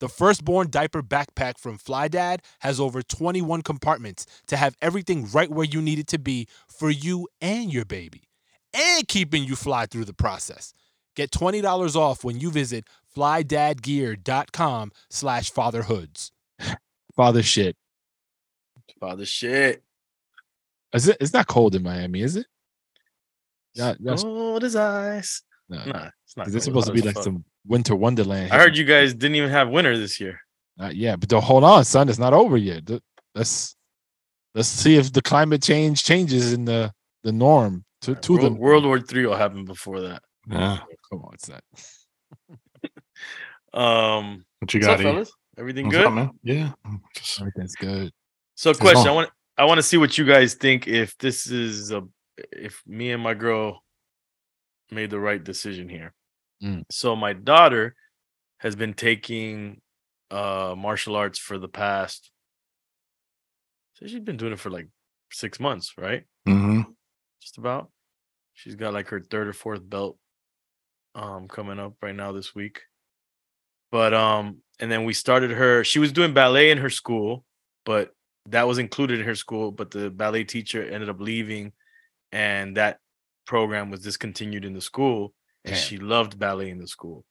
The firstborn diaper backpack from Fly Dad has over 21 compartments to have everything right where you need it to be for you and your baby, and keeping you fly through the process. Get $20 off when you visit flydadgear.com slash fatherhoods. Father shit. Father shit. Is it? It's not cold in Miami, is it? Yeah, that's, Cold as ice. no. Nah, it's not. Is this cold supposed to be like fuck. some winter wonderland? I heard you guys didn't even have winter this year. Uh, yeah, but the, hold on, son. It's not over yet. Let's let's see if the climate change changes in the the norm to to World, the World War Three will happen before that. Yeah. Come on, it's not. Um, What you what's got? up, fellas? Everything What's good? up, man? Yeah. Just Everything's good. So, It's question: I want I want to see what you guys think. If this is a if me and my girl made the right decision here. Mm. So, my daughter has been taking uh martial arts for the past. So she's been doing it for like six months, right? hmm Just about. She's got like her third or fourth belt um coming up right now this week. But um and then we started her she was doing ballet in her school, but that was included in her school, but the ballet teacher ended up leaving and that program was discontinued in the school and Damn. she loved ballet in the school,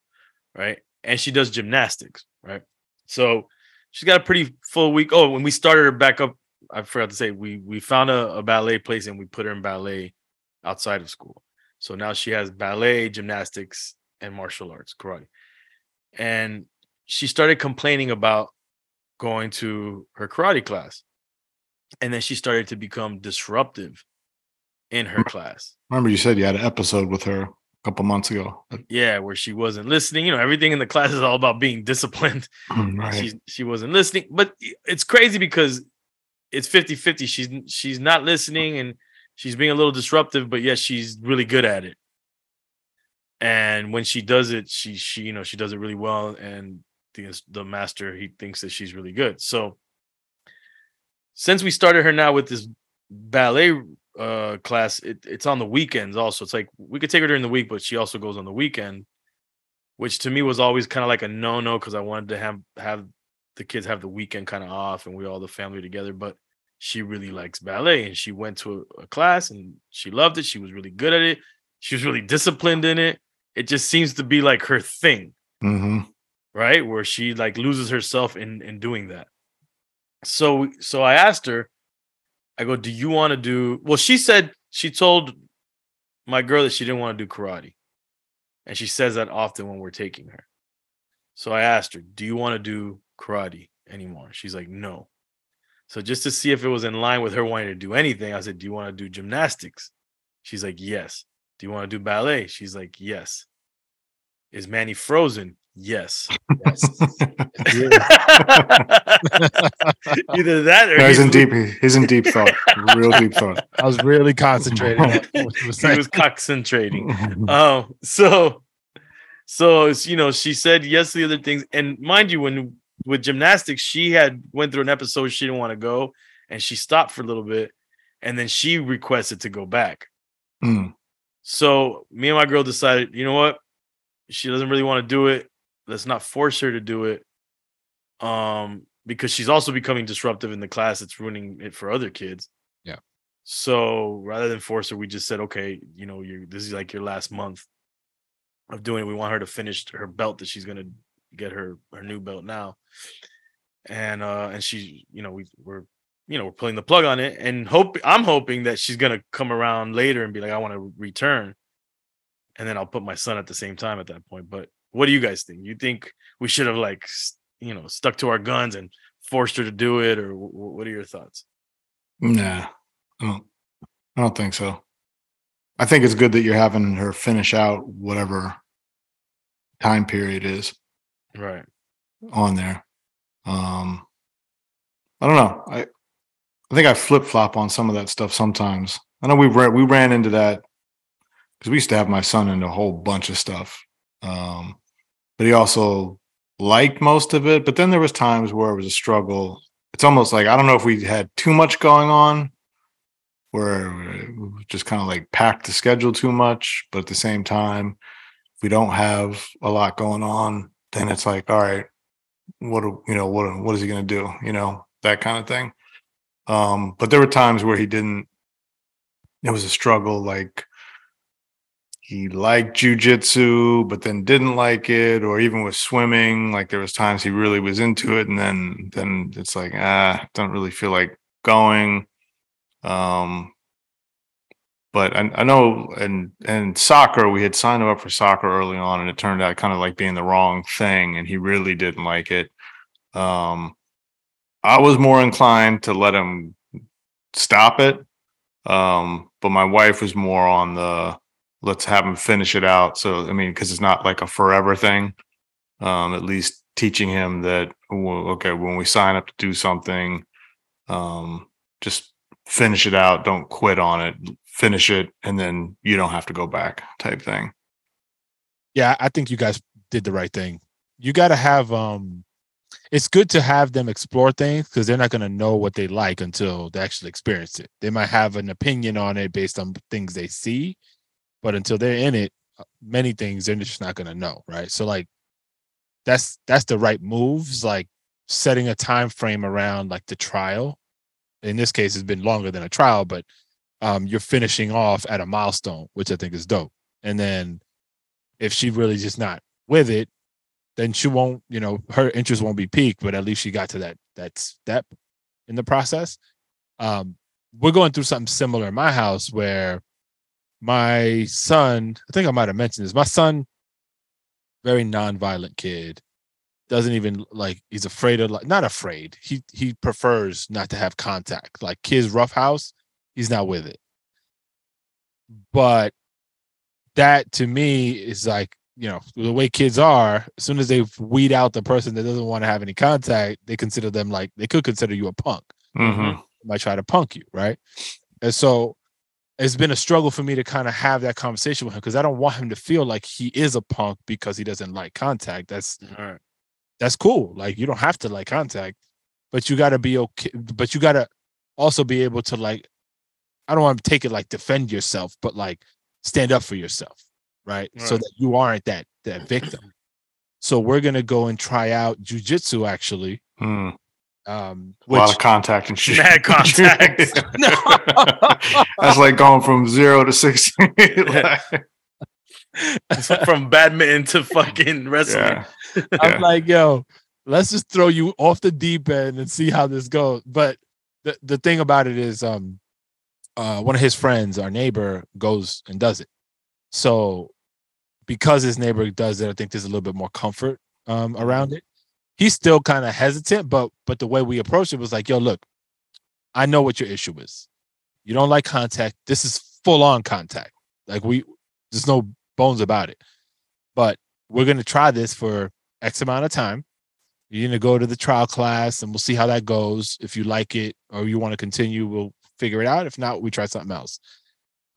right? And she does gymnastics, right? So she's got a pretty full week. Oh, when we started her back up, I forgot to say we we found a, a ballet place and we put her in ballet outside of school. So now she has ballet, gymnastics, and martial arts, karate. And she started complaining about going to her karate class. And then she started to become disruptive in her class. Remember, you said you had an episode with her couple months ago. Yeah, where she wasn't listening. You know, everything in the class is all about being disciplined. Mm, right. She she wasn't listening. But it's crazy because it's 50-50. She's she's not listening and she's being a little disruptive, but yes, she's really good at it. And when she does it, she she you know she does it really well. And the the master he thinks that she's really good. So since we started her now with this ballet uh class, it, it's on the weekends also. It's like we could take her during the week, but she also goes on the weekend, which to me was always kind of like a no no because I wanted to have have the kids have the weekend kind of off and we all the family together. But she really likes ballet and she went to a, a class and she loved it. She was really good at it. She was really disciplined in it. It just seems to be like her thing hmm right where she like loses herself in in doing that so so i asked her i go do you want to do well she said she told my girl that she didn't want to do karate. And she says that often when we're taking her. So i asked her do you want to do karate anymore? She's like no. So just to see if it was in line with her wanting to do anything i said do you want to do gymnastics? She's like yes. Do you want to do ballet? She's like yes. Is manny frozen yes Yes. Either that or Yeah, he's he's in deep. He's in deep thought. Real deep thought. I was really concentrating on what you were he was concentrating. Um, so so you know, she said yes to the other things. And mind you, when with gymnastics, she had went through an episode she didn't want to go and she stopped for a little bit and then she requested to go back. Mm. So me and my girl decided, you know what? She doesn't really want to do it. Let's not force her to do it. Um, because she's also becoming disruptive in the class. It's ruining it for other kids. Yeah. So rather than force her, we just said, okay, you know, you this is like your last month of doing it. We want her to finish her belt that she's gonna get her her new belt now. And uh and she, you know, we we're you know, we're pulling the plug on it and hope I'm hoping that she's gonna come around later and be like, I want to return. And then I'll put my son at the same time at that point. But what do you guys think? You think we should have like you know stuck to our guns and forced her to do it, or wh- wh- what are your thoughts? Nah, I don't. I don't think so. I think it's good that you're having her finish out whatever time period is Right. on there. Um, I don't know. I I think I flip flop on some of that stuff sometimes. I know we ran we ran into that because we used to have my son into a whole bunch of stuff. Um, but he also liked most of it. But then there was times where it was a struggle. It's almost like I don't know if we had too much going on, where just kind of like packed the schedule too much. But at the same time, if we don't have a lot going on, then it's like, all right, what do- you know, what what is he going to do? You know, that kind of thing. Um, but there were times where he didn't. It was a struggle, like he liked jujitsu, but then didn't like it, or even with swimming, like there was times he really was into it, and then then it's like ah, don't really feel like going. Um, but I, I know and and soccer, we had signed him up for soccer early on, and it turned out kind of like being the wrong thing, and he really didn't like it. Um, I was more inclined to let him stop it. Um, but my wife was more on the let's have him finish it out. So I mean, because it's not like a forever thing. Um, at least teaching him that well, okay, when we sign up to do something, um, just finish it out. Don't quit on it. Finish it, and then you don't have to go back. Type thing. yeah i think you guys did the right thing you got to have um it's good to have them explore things because they're not going to know what they like until they actually experience it they might have an opinion on it based on things they see but until they're in it uh, many things they're just not going to know right? So like that's that's the right moves like setting a time frame around like the trial. In this case it's been longer than a trial but um you're finishing off at a milestone which i think is dope. And then if she really just not with it, then she won't, you know, her interest won't be piqued, but at least she got to that that step in the process. Um, we're going through something similar in my house where my son, I think I might have mentioned this, my son, very non-violent kid, doesn't even like he's afraid of like not afraid. He he prefers not to have contact. Like kids roughhouse, he's not with it. But that to me is like you know the way kids are as soon as they weed out the person that doesn't want to have any contact they consider them like they could consider you a punk Mm-hmm. Might try to punk you right and so it's been a struggle for me to kind of have that conversation with him because i don't want him to feel like he is a punk because he doesn't like contact. That's All right. that's cool. Like you don't have to like contact but you got to be okay but you got to also be able to like i don't want to take it like defend yourself but like stand up for yourself right, so that you aren't that that victim. So we're gonna go and try out jujitsu actually. Mm. Um a lot of contact and shit. Mad contact. That's like going from zero to sixteen. Like, From badminton to fucking wrestling. yeah. i'm Yeah. like yo let's just throw you off the deep end and see how this goes but the, the thing about it is um uh one of his friends our neighbor goes and does it so because his neighbor does it i think there's a little bit more comfort um around it he's still kind of hesitant but but the way we approached it was like yo look i know what your issue is. You don't like contact. This is full on contact. Like we there's no bones about it. But we're going to try this for x amount of time. You're to go to the trial class and we'll see how that goes. If you like it or you want to continue we'll figure it out. If not we try something else.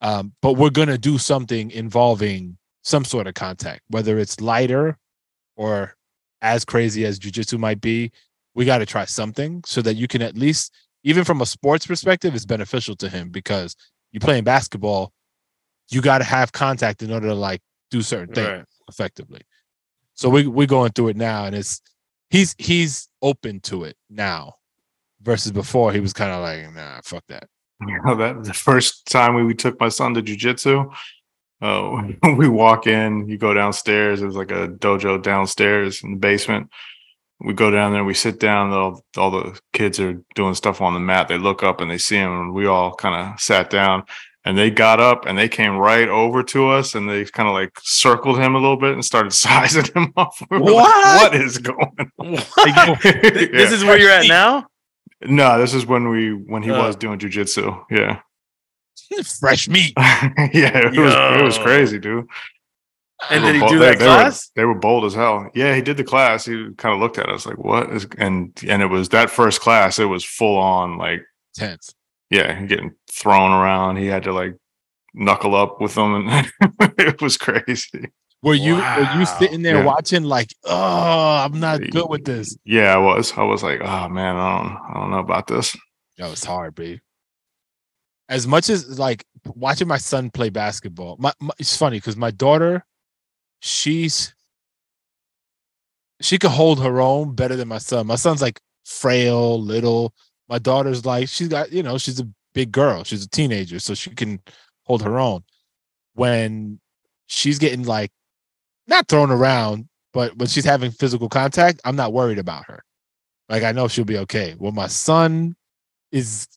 Um, but we're going to do something involving some sort of contact whether it's lighter or as crazy as jujitsu might be we got to try something so that you can at least even from a sports perspective it's beneficial to him because you playing basketball you got to have contact in order to like do certain things Right. effectively so we we're going through it now and it's he's he's open to it now versus before he was kind of like nah fuck that You know, that the first time we, we took my son to jujitsu, uh, we walk in, you go downstairs, there's like a dojo downstairs in the basement. we go down there, we sit down, all, all the kids are doing stuff on the mat. They look up and they see him, and we all kind of sat down. And they got up and they came right over to us and they kind of like circled him a little bit and started sizing him up. We were like, What? what is going on? What? This Yeah. is where you're at now. no, this is when we when he Uh. was doing jujitsu. Yeah. Fresh meat. yeah, it was it was crazy, dude. And They did he were do bo- that they, class? They were, they were bold as hell. Yeah, he did the class. He kind of looked at us like, "What is?" And and it was that first class. It was full on like, Tense. yeah, getting thrown around. He had to like knuckle up with them, and it was crazy. Were you were you sitting there Yeah. watching like, oh, I'm not good with this. Yeah, I was. I was like, "Oh man, I don't, I don't know about this." That was hard, babe. As much as like watching my son play basketball, my, my it's funny because my daughter, she's she can hold her own better than my son. My son's like frail, little. My daughter's like she's got you know she's a big girl. She's a teenager, so she can hold her own. When she's getting like not thrown around, but when she's having physical contact, I'm not worried about her. Like I know she'll be okay. Well, my son is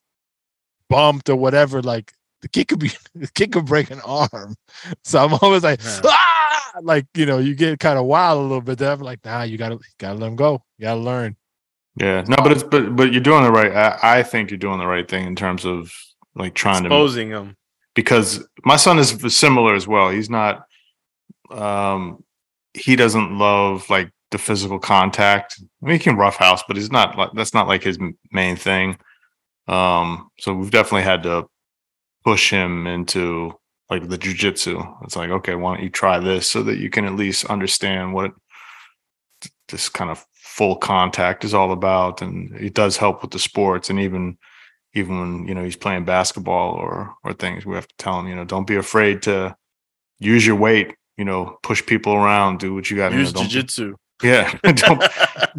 bumped or whatever, like the kid could be the kid could break an arm. So I'm always like, Yeah. ah! like you know, you get kind of wild a little bit. Then I'm like, nah, you gotta gotta let him go. You gotta learn. Yeah, no, but it's but but you're doing the right. I, I think you're doing the right thing in terms of like trying to Exposing him. because my son is similar as well. He's not um he doesn't love like the physical contact. I mean, he can roughhouse, but he's not like that's not like his main thing. Um so we've definitely had to push him into like the jujitsu. It's like, okay, why don't you try this so that you can at least understand what this kind of full contact is all about and it does help with the sports and even even when you know he's playing basketball or or things we have to tell him you know don't be afraid to use your weight you know push people around do what you got to Use do don't, jujitsu. yeah don't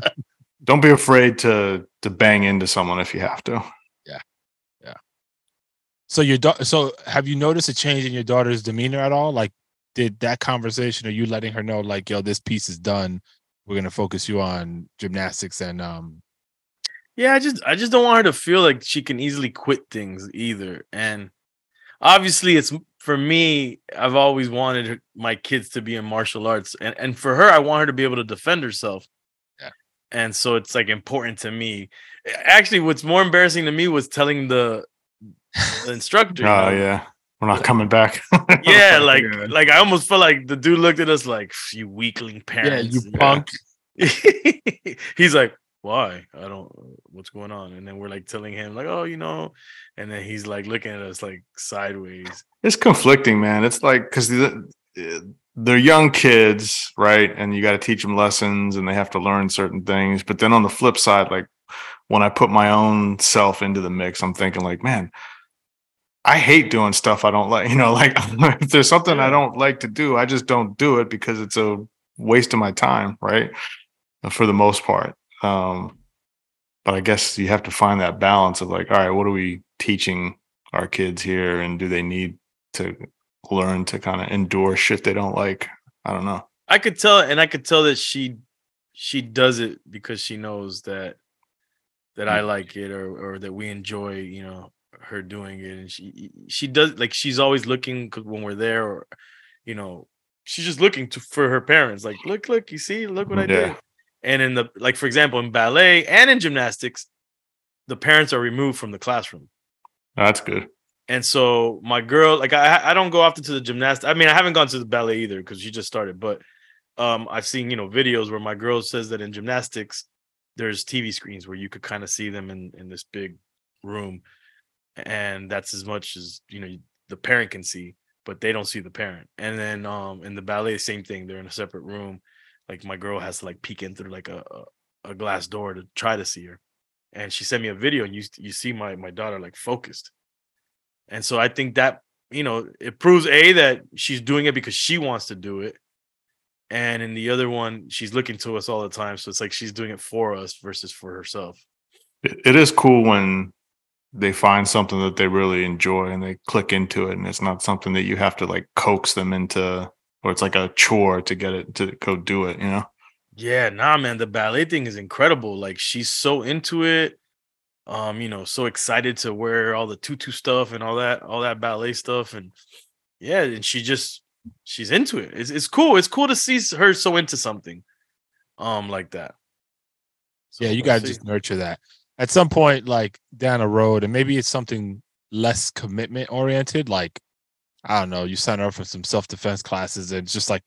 don't be afraid to to bang into someone if you have to So your daughter. So have you noticed a change in your daughter's demeanor at all? Like, did that conversation? Are you letting her know, like, yo, this piece is done. We're gonna focus you on gymnastics and um. Yeah, I just I just don't want her to feel like she can easily quit things either. And obviously it's for me, I've always wanted her- my kids to be in martial arts. And and for her, I want her to be able to defend herself. Yeah. And so it's like important to me. Actually, what's more embarrassing to me was telling the, the instructor. you oh know, yeah we're not coming back Yeah, oh, like Yeah. like I almost felt like the dude looked at us like you weakling Yeah, parents. you punk. He's like, why? I don't. What's going on? And then we're like telling him, like, oh, you know. And then he's like looking at us like sideways. it's conflicting man it's like because the, eh, they're young kids right and you got to teach them lessons and they have to learn certain things but then on the flip side like when i put my own self into the mix i'm thinking like man i hate doing stuff i don't like you know like if there's something i don't like to do i just don't do it because it's a waste of my time right? For the most part um but i guess you have to find that balance of like all right what are we teaching our kids here and do they need to learn to kind of endure shit they don't like? I don't know. I could tell, and I could tell that she she does it because she knows that that I like it or or that we enjoy, you know, her doing it. And she she does like she's always looking 'cause when we're there, or you know, she's just looking to for her parents. Like, look, look, you see, look what I did. And in the like, for example, in ballet and in gymnastics, the parents are removed from the classroom. that's good And so my girl, like I, I don't go often to the gymnastics. I mean, I haven't gone to the ballet either because she just started. But um, I've seen you know videos where my girl says that in gymnastics, there's TV screens where you could kind of see them in in this big room, and that's as much as you know the parent can see, but they don't see the parent. And then um, in the ballet, same thing. They're in a separate room. Like my girl has to like peek in through like a a, glass door to try to see her. And she sent me a video, and you you see my my daughter like focused. And so I think that, you know, it proves A, that she's doing it because she wants to do it. And in the other one, she's looking to us all the time. So it's like she's doing it for us versus for herself. it is cool when they find something that they really enjoy and they click into it and it's not something that you have to like coax them into or it's like a chore to get it to go do it you know Yeah, nah, man. The ballet thing is incredible. Like she's so into it. Um, you know, so excited to wear all the tutu stuff and all that, all that ballet stuff. And yeah, and she just she's into it. It's it's cool. It's cool to see her so into something um like that. So yeah, you gotta see. just nurture that. At some point, like down the road, and maybe it's something less commitment oriented. Like, I don't know, you sign up for some self defense classes and it's just like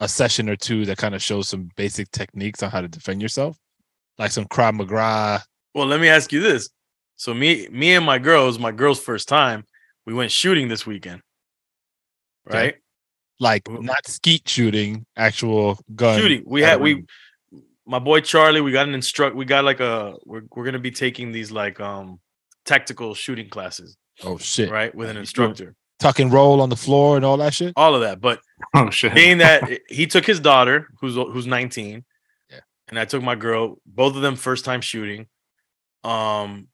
a session or two that kind of shows some basic techniques on how to defend yourself. Like some Krav Maga. Well, let me ask you this. So me, me and my girls, my girl's first time, we went shooting this weekend. Okay. Right? Like not skeet shooting, actual gun. shooting. We had we. My boy Charlie, we got an instruct we got like a we're we're gonna be taking these like um tactical shooting classes, Oh shit. right? With an instructor. Tuck and roll on the floor and all that shit. All of that. But Oh shit. being that he took his daughter, who's who's 19, Yeah. and I took my girl, both of them first time shooting. Um,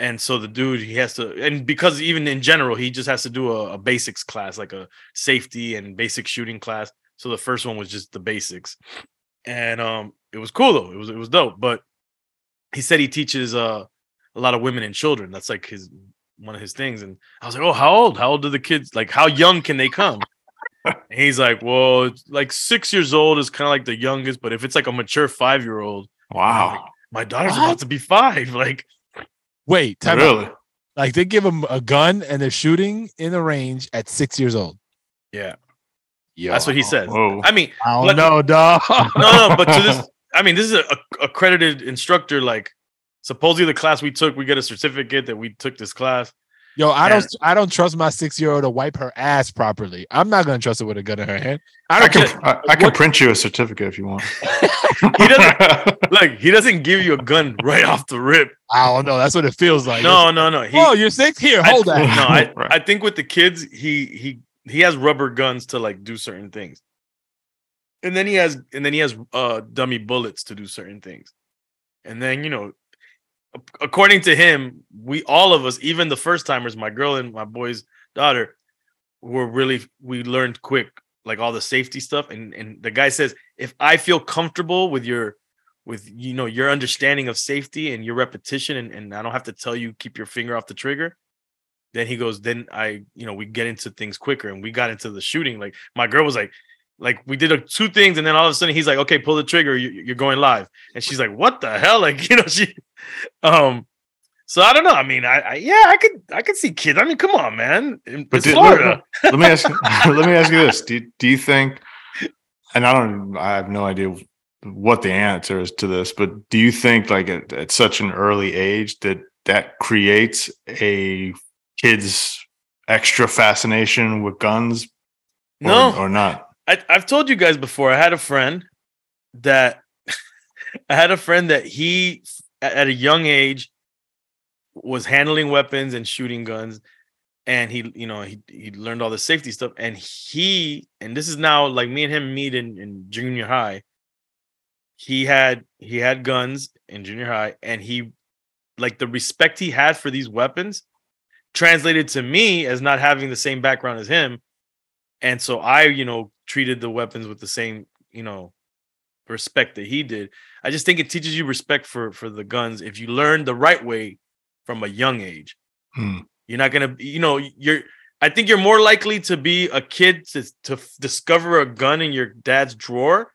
and so the dude he has to, and because even in general, he just has to do a, a basics class, like a safety and basic shooting class. So the first one was just the basics, and um, it was cool though. It was it was dope. But he said he teaches uh a lot of women and children. That's like his one of his things. And I was like, oh, how old? How old are the kids? Like, how young can they come? And he's like, well, it's like six years old is kind of like the youngest, but if it's like a mature five year old, Wow. my daughter's What? about to be five. Like, Wait, time out. Really? Like they give them a gun and they're shooting in the range at six years old. yeah, Yo, that's what he says. Whoa. I mean, I don't Like- know, dog. no, no, but to this, I mean, this is a, a accredited instructor. Like, supposedly the class we took, we get a certificate that we took this class. Yo, I don't, I don't trust my six year old to wipe her ass properly. I'm not gonna trust her with a gun in her hand. I I don't can care. I, I can print you a certificate if you want. He doesn't like he doesn't give you a gun right off the rip. I don't know. That's what it feels like. No, no, no. He, oh, you're six. Here, I- hold no. I, Right. I think with the kids, he he he has rubber guns to like do certain things, and then he has and then he has uh dummy bullets to do certain things, and then you know, according to him, we all of us, even the first timers, my girl and my boy's daughter, were really we learned quick like all the safety stuff, and and the guy says if I feel comfortable with your with you know your understanding of safety and your repetition and, and i don't have to tell you keep your finger off the trigger then he goes then i you know we get into things quicker. And we got into the shooting like my girl was like like we did a, two things and then all of a sudden he's like okay pull the trigger. You, you're going live. And she's like what the hell? Like you know she um so i don't know. I mean i, I yeah i could i could see kids. I mean come on man. But did- florida. let me ask let me ask you this. Do, do you think and I don't I have no idea what the answer is to this, but do you think like at, at such an early age that that creates a kid's extra fascination with guns? Or, no. or not? I, I've told you guys before. I had a friend that I had a friend that he at a young age was handling weapons and shooting guns, and he, you know, he he learned all the safety stuff. And he, and this is now like me and him meet in, in junior high. He had he had guns in junior high, and he like the respect he had for these weapons translated to me as not having the same background as him and so i you know treated the weapons with the same you know respect that he did i just think it teaches you respect for for the guns if you learn the right way from a young age Hmm. you're not gonna you know you're i think you're more likely to be a kid to, to f- discover a gun in your dad's drawer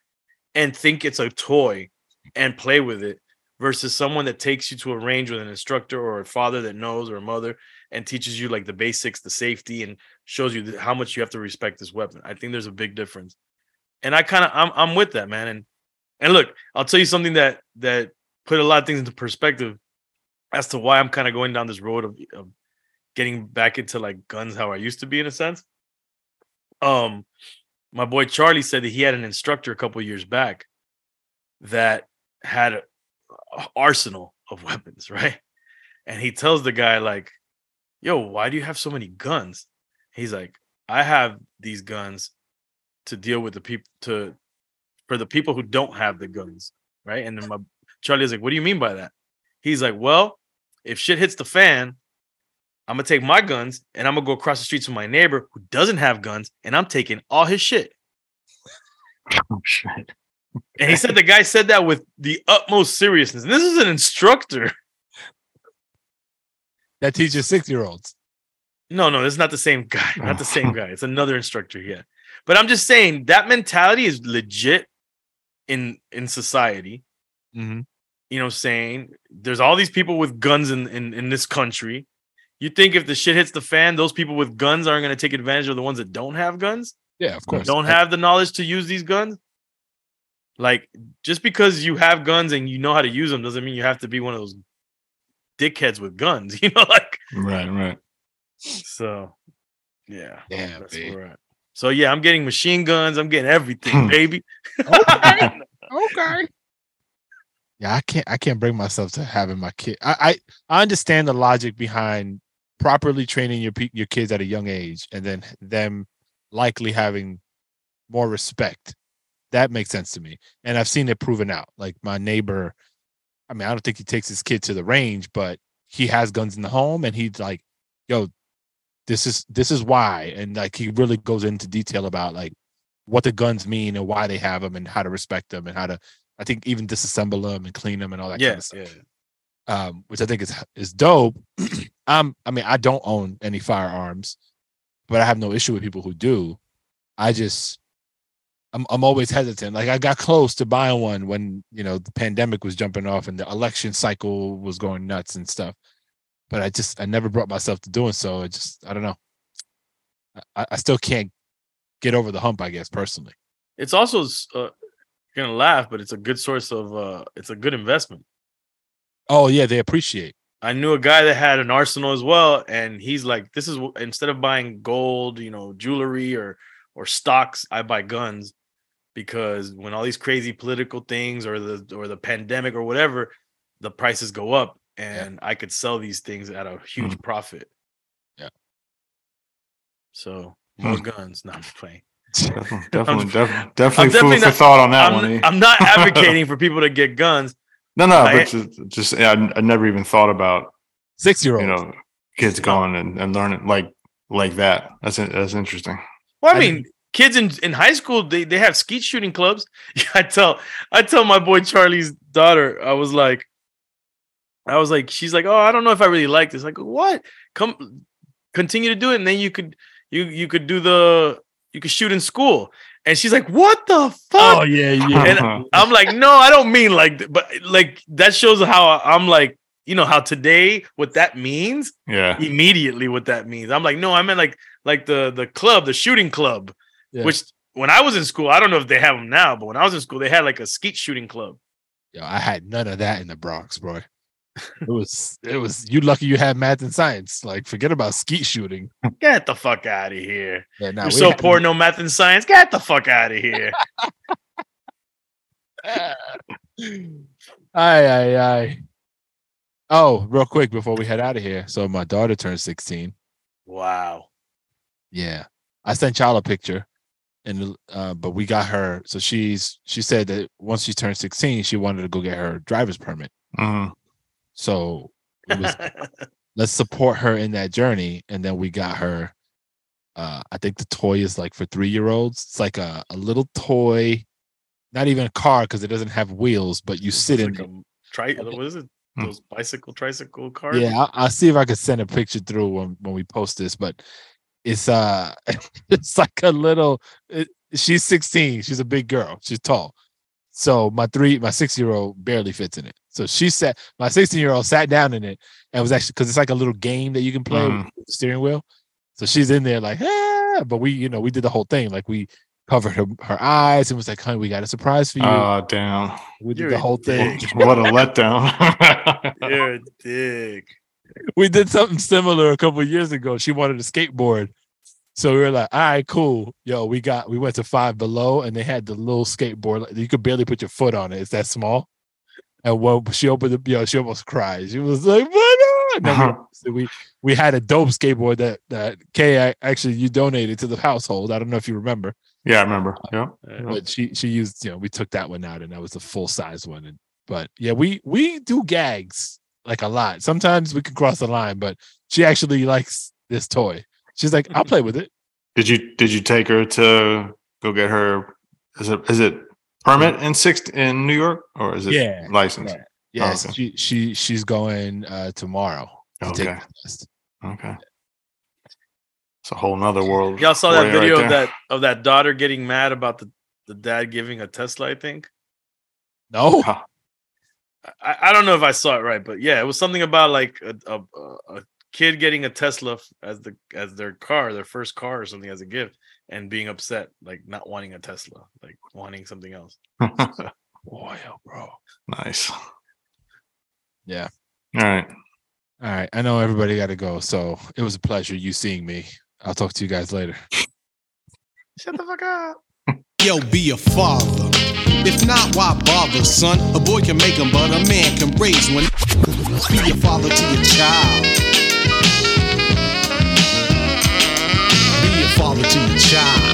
and think it's a toy and play with it versus someone that takes you to a range with an instructor or a father that knows or a mother and teaches you like the basics the safety and shows you how much you have to respect this weapon. I think there's a big difference. And i kind of I'm, I'm with that man and and look i'll tell you something that that put a lot of things into perspective as to why i'm kind of going down this road of, of getting back into like guns how i used to be in a sense. Um my boy charlie said that he had an instructor a couple years back that had arsenal of weapons right? And he tells the guy like yo why do you have so many guns he's like i have these guns to deal with the people to for the people who don't have the guns right and then my charlie's like what do you mean by that he's like well if shit hits the fan i'm gonna take my guns and i'm gonna go across the street to my neighbor who doesn't have guns and i'm taking all his shit Oh shit. And he said the guy said that with the utmost seriousness. And this is an instructor. That teaches six year olds. No, no, this is not the same guy. Not the same guy. It's another instructor. Yeah. But I'm just saying that mentality is legit in in society. Mm-hmm. You know, saying there's all these people with guns in, in in this country. You think if the shit hits the fan, those people with guns aren't going to take advantage of the ones that don't have guns, Yeah, of course. don't have the knowledge to use these guns? Like, just because you have guns and you know how to use them doesn't mean you have to be one of those dickheads with guns. You know, like Right, right. so. Yeah, Yeah, that's babe. where we're at. So yeah, I'm getting machine guns. I'm getting everything, hmm. baby. okay. okay. Yeah, I can't. I can't bring myself to having my kid. I, I I understand the logic behind properly training your your kids at a young age, and then them likely having more respect. That makes sense to me, and I've seen it proven out. Like my neighbor, I mean, I don't think he takes his kid to the range, but he has guns in the home, and he's like, "Yo, this is this is why," and like he really goes into detail about like what the guns mean and why they have them and how to respect them and how to I think even disassemble them and clean them and all that kind of stuff. yeah. Um, which I think is is dope. I'm I mean I don't own any firearms, but I have no issue with people who do. I just I'm I'm always hesitant. Like I got close to buying one when you know the pandemic was jumping off and the election cycle was going nuts and stuff. But I just I never brought myself to doing so. I just I don't know. I, I still can't get over the hump. I guess personally. It's also uh, you're gonna laugh, but it's a good source of uh, it's a good investment. Oh yeah, they appreciate. I knew a guy that had an arsenal as well, and he's like, "This is instead of buying gold, you know, jewelry or or stocks, I buy guns because when all these crazy political things or the or the pandemic or whatever, the prices go up, and I could sell these things at a huge profit. Yeah. So more guns. No, I'm playing. Definitely, definitely, definitely, definitely food for thought on that I'm, one. eh? I'm not advocating for people to get guns. no, no, I- but just, just yeah, I, I never even thought about Six year old. you know kids going and, and learning like like that. That's that's interesting. Well, I mean, kids in, in high school they, they have skeet shooting clubs. I tell I tell my boy Charlie's daughter, I was like, I was like, she's like, oh, I don't know if I really like this. Like, what? Come, continue to do it, and then you could you you could do the you could shoot in school. And she's like, what the fuck? Oh yeah, yeah. And uh-huh. I'm like, no, I don't mean like, th- but like that shows how I'm like, you know, how today what that means Yeah, immediately what that means. I'm like, no, I meant like like the the club, the shooting club, Yeah. which when I was in school, I don't know if they have them now, but when I was in school, they had like a skeet shooting club. Yo, I had none of that in the Bronx, bro. It was it was you lucky you had math and science. Like forget about skeet shooting. Get the fuck out of here! Yeah, nah, You're so poor, no math and science. Get the fuck out of here! Aye, aye, aye. Oh, real quick before we head out of here. So my daughter turned 16. wow. Yeah. I sent y'all a picture and uh but we got her so she's she said that once she turned 16 she wanted to go get her driver's permit. Mhm. So it was let's support her in that journey and then we got her uh i think the toy is like for three year olds it's like a, a little toy not even a car because it doesn't have wheels but you sit in like a tri- what is it? Hmm. Those bicycle tricycle cars? yeah I'll, I'll see if i can send a picture through when, when we post this but it's uh it's like a little it, she's 16 she's a big girl she's tall so my three my six year old barely fits in it so she sat my 16 year old sat down in it and was actually because it's like a little game that you can play Mhm. with the steering wheel so she's in there like ah, but we you know we did the whole thing like we covered her, her eyes and was like honey we got a surprise for you Oh damn! we did you're the whole thing what a letdown. You're a dick. We did something similar a couple of years ago. She wanted a skateboard. So we were like, all right, cool. Yo, we got we went to five below and they had the little skateboard. You could barely put your foot on it. It's that small. And when she opened the yo, she almost cried. She was like, what? Then we, so we we had a dope skateboard that that Kay actually you donated to the household. I don't know if you remember, yeah, I remember. Yeah. Uh, but she she used, you know, we took that one out and that was the full size one. And but yeah, we we do gags like a lot. Sometimes we can cross the line, but she actually likes this toy. She's like, I'll play with it. Did you did you take her to go get her? Is it is it Permit in six in New York, or is it Yeah, license? yeah. Yes, okay. she she she's going uh tomorrow. to take Okay. the test. Okay. It's a whole nother world. Y'all saw that you right video of that of that daughter getting mad about the, the dad giving a Tesla, I think. No, I, I don't know if I saw it right, but yeah, it was something about like a, a, a- a kid getting a Tesla as the as their car, their first car or something as a gift, and being upset, like not wanting a Tesla, like wanting something else. boy, oh, bro. nice. Yeah. All right. All right, I know everybody got to go, so it was a pleasure you seeing me. I'll talk to you guys later. Shut the fuck up. Yo, be a father. If not, why bother, son? A boy can make him, but a man can raise one. Be a father to your child. Be a father to your child.